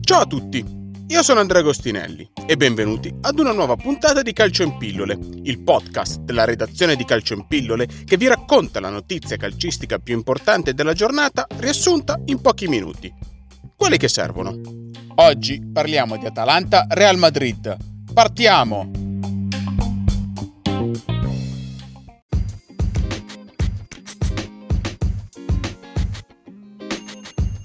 Ciao a tutti, io sono Andrea Agostinelli e benvenuti ad una nuova puntata di Calcio in Pillole, il podcast della redazione di Calcio in Pillole che vi racconta la notizia calcistica più importante della giornata riassunta in pochi minuti. Quelli che servono. Oggi parliamo di Atalanta Real Madrid. Partiamo!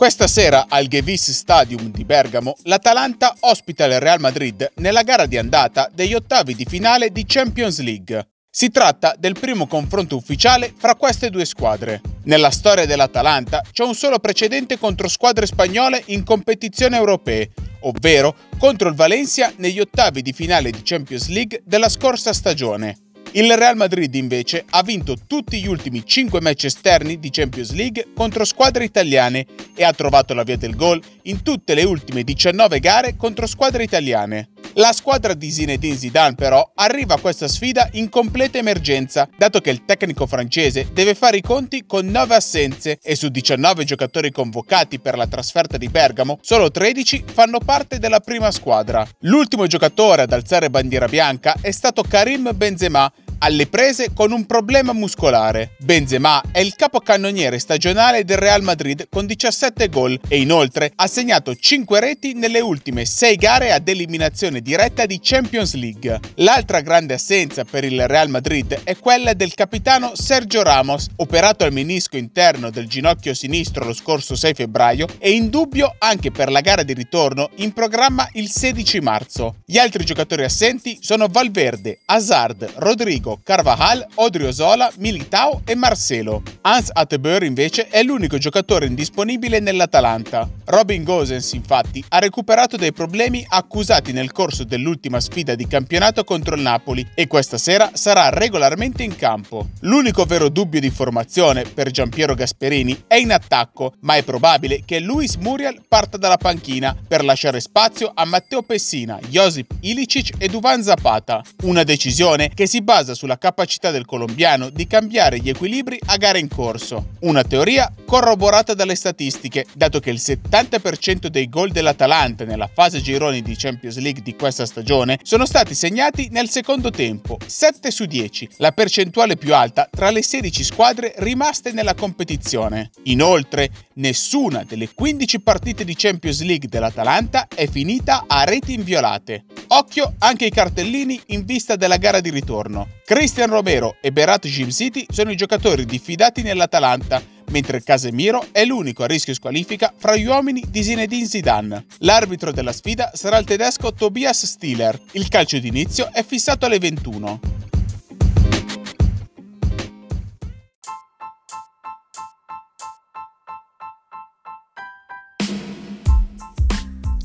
Questa sera al Gevis Stadium di Bergamo l'Atalanta ospita il Real Madrid nella gara di andata degli ottavi di finale di Champions League. Si tratta del primo confronto ufficiale fra queste due squadre. Nella storia dell'Atalanta c'è un solo precedente contro squadre spagnole in competizioni europee, ovvero contro il Valencia negli ottavi di finale di Champions League della scorsa stagione. Il Real Madrid invece ha vinto tutti gli ultimi 5 match esterni di Champions League contro squadre italiane e ha trovato la via del gol in tutte le ultime 19 gare contro squadre italiane. La squadra di Zinedine Zidane però arriva a questa sfida in completa emergenza, dato che il tecnico francese deve fare i conti con 9 assenze e su 19 giocatori convocati per la trasferta di Bergamo, solo 13 fanno parte della prima squadra. L'ultimo giocatore ad alzare bandiera bianca è stato Karim Benzema, alle prese con un problema muscolare. Benzema è il capocannoniere stagionale del Real Madrid con 17 gol e inoltre ha segnato 5 reti nelle ultime 6 gare ad eliminazione diretta di Champions League. L'altra grande assenza per il Real Madrid è quella del capitano Sergio Ramos, operato al menisco interno del ginocchio sinistro lo scorso 6 febbraio e in dubbio anche per la gara di ritorno in programma il 16 marzo. Gli altri giocatori assenti sono Valverde, Hazard, Rodrigo, Isco, Carvajal, Odriozola, Militao e Marcelo. Hans Atteber invece è l'unico giocatore indisponibile nell'Atalanta. Robin Gosens infatti ha recuperato dei problemi accusati nel corso dell'ultima sfida di campionato contro il Napoli e questa sera sarà regolarmente in campo. L'unico vero dubbio di formazione per Giampiero Gasperini è in attacco, ma è probabile che Luis Muriel parta dalla panchina per lasciare spazio a Matteo Pessina, Josip Ilicic e Duvan Zapata. Una decisione che si basa sulla capacità del colombiano di cambiare gli equilibri a gare in corso. Una teoria corroborata dalle statistiche, dato che il 70% dei gol dell'Atalanta nella fase gironi di Champions League di questa stagione sono stati segnati nel secondo tempo, 7 su 10, la percentuale più alta tra le 16 squadre rimaste nella competizione. Inoltre, nessuna delle 15 partite di Champions League dell'Atalanta è finita a reti inviolate. Occhio anche ai cartellini in vista della gara di ritorno. Christian Romero e Berat City sono i giocatori diffidati nell'Atalanta, mentre Casemiro è l'unico a rischio squalifica fra gli uomini di Zinedine Zidane. L'arbitro della sfida sarà il tedesco Tobias Stiller. Il calcio d'inizio è fissato alle 21.